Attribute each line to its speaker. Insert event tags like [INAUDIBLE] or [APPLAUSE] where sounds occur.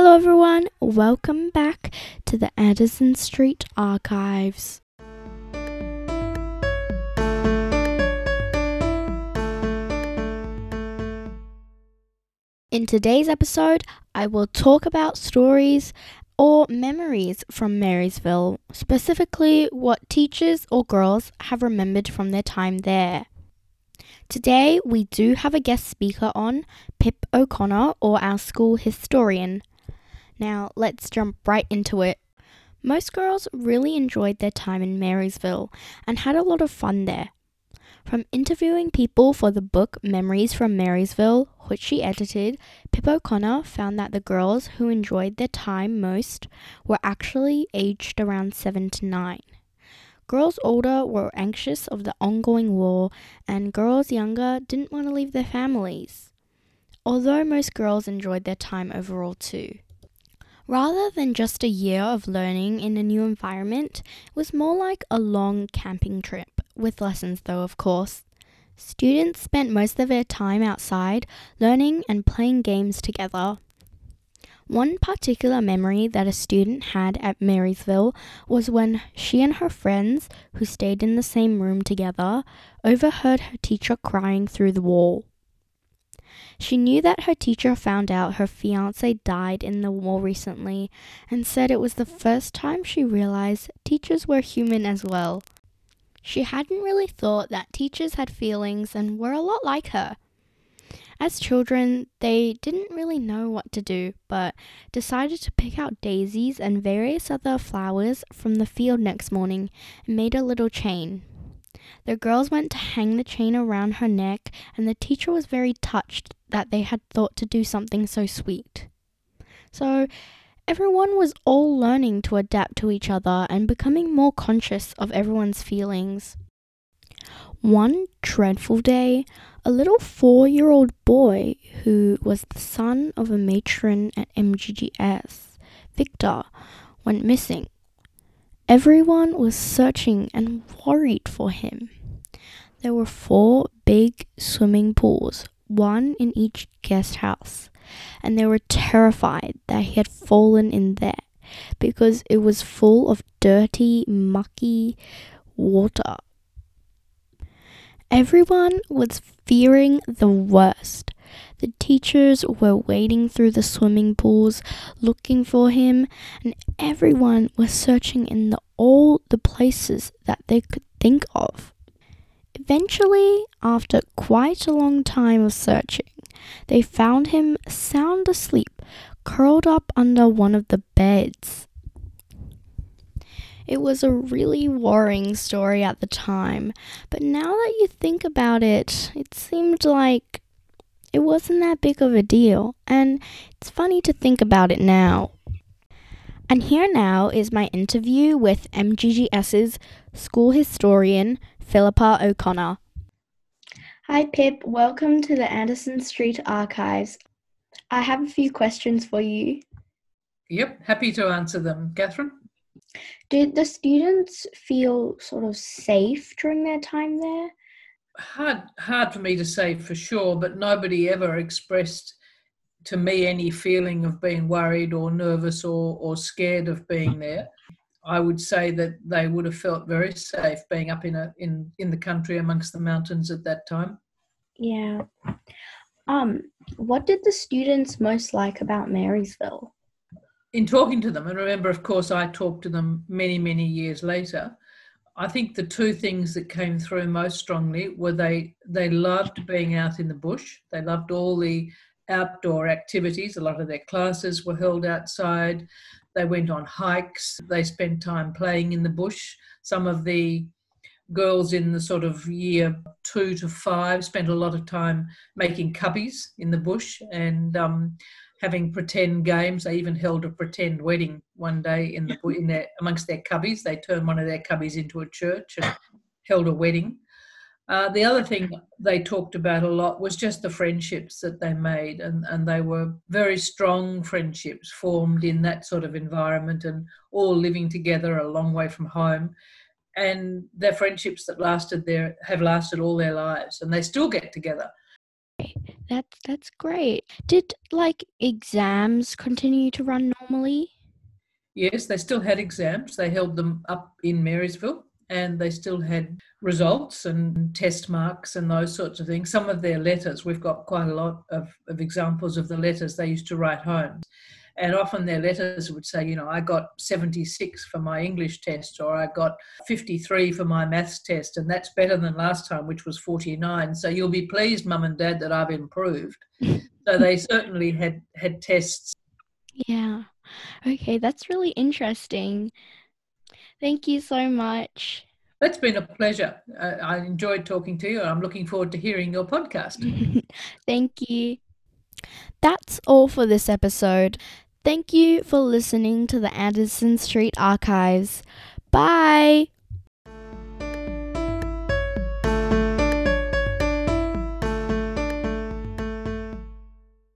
Speaker 1: Hello, everyone. Welcome back to the Anderson Street Archives. In today's episode, I will talk about stories or memories from Marysville, specifically what teachers or girls have remembered from their time there. Today, we do have a guest speaker on, Pip O'Connor, or our school historian. Now, let's jump right into it. Most girls really enjoyed their time in Marysville and had a lot of fun there. From interviewing people for the book Memories from Marysville, which she edited, Pip O'Connor found that the girls who enjoyed their time most were actually aged around 7 to 9. Girls older were anxious of the ongoing war, and girls younger didn't want to leave their families. Although most girls enjoyed their time overall too. Rather than just a year of learning in a new environment, it was more like a long camping trip with lessons though, of course. Students spent most of their time outside, learning and playing games together. One particular memory that a student had at Marysville was when she and her friends, who stayed in the same room together, overheard her teacher crying through the wall. She knew that her teacher found out her fiance died in the war recently and said it was the first time she realized teachers were human as well. She hadn't really thought that teachers had feelings and were a lot like her. As children, they didn't really know what to do, but decided to pick out daisies and various other flowers from the field next morning and made a little chain. The girls went to hang the chain around her neck, and the teacher was very touched that they had thought to do something so sweet. So everyone was all learning to adapt to each other and becoming more conscious of everyone's feelings. One dreadful day, a little four year old boy who was the son of a matron at MGGS, Victor, went missing. Everyone was searching and worried for him. There were four big swimming pools, one in each guest house and they were terrified that he had fallen in there because it was full of dirty, mucky water. Everyone was fearing the worst. The teachers were wading through the swimming pools looking for him, and everyone was searching in the, all the places that they could think of. Eventually, after quite a long time of searching, they found him sound asleep, curled up under one of the beds. It was a really worrying story at the time, but now that you think about it, it seemed like it wasn't that big of a deal, and it's funny to think about it now. And here now is my interview with MGGS's school historian, Philippa O'Connor. Hi, Pip. Welcome to the Anderson Street Archives. I have a few questions for you.
Speaker 2: Yep, happy to answer them. Catherine?
Speaker 1: Did the students feel sort of safe during their time there?
Speaker 2: Hard, hard for me to say for sure, but nobody ever expressed to me any feeling of being worried or nervous or, or scared of being there. I would say that they would have felt very safe being up in a in in the country amongst the mountains at that time.
Speaker 1: Yeah. Um, what did the students most like about Marysville?
Speaker 2: In talking to them, and remember, of course, I talked to them many, many years later. I think the two things that came through most strongly were they they loved being out in the bush. They loved all the outdoor activities. A lot of their classes were held outside. They went on hikes. They spent time playing in the bush. Some of the girls in the sort of year two to five spent a lot of time making cubbies in the bush and um, having pretend games. They even held a pretend wedding one day in the in their amongst their cubbies. They turned one of their cubbies into a church and held a wedding. Uh, the other thing they talked about a lot was just the friendships that they made, and, and they were very strong friendships formed in that sort of environment and all living together a long way from home. And their friendships that lasted there have lasted all their lives, and they still get together.
Speaker 1: That's that's great. Did like exams continue to run normally?
Speaker 2: Yes, they still had exams. They held them up in Marysville and they still had results and test marks and those sorts of things. Some of their letters, we've got quite a lot of, of examples of the letters they used to write home. And often their letters would say, you know, I got 76 for my English test, or I got 53 for my maths test, and that's better than last time, which was 49. So you'll be pleased, mum and dad, that I've improved. [LAUGHS] so they certainly had had tests.
Speaker 1: Yeah. Okay, that's really interesting. Thank you so much.
Speaker 2: That's been a pleasure. Uh, I enjoyed talking to you. and I'm looking forward to hearing your podcast. [LAUGHS]
Speaker 1: Thank you. That's all for this episode. Thank you for listening to the Anderson Street Archives. Bye.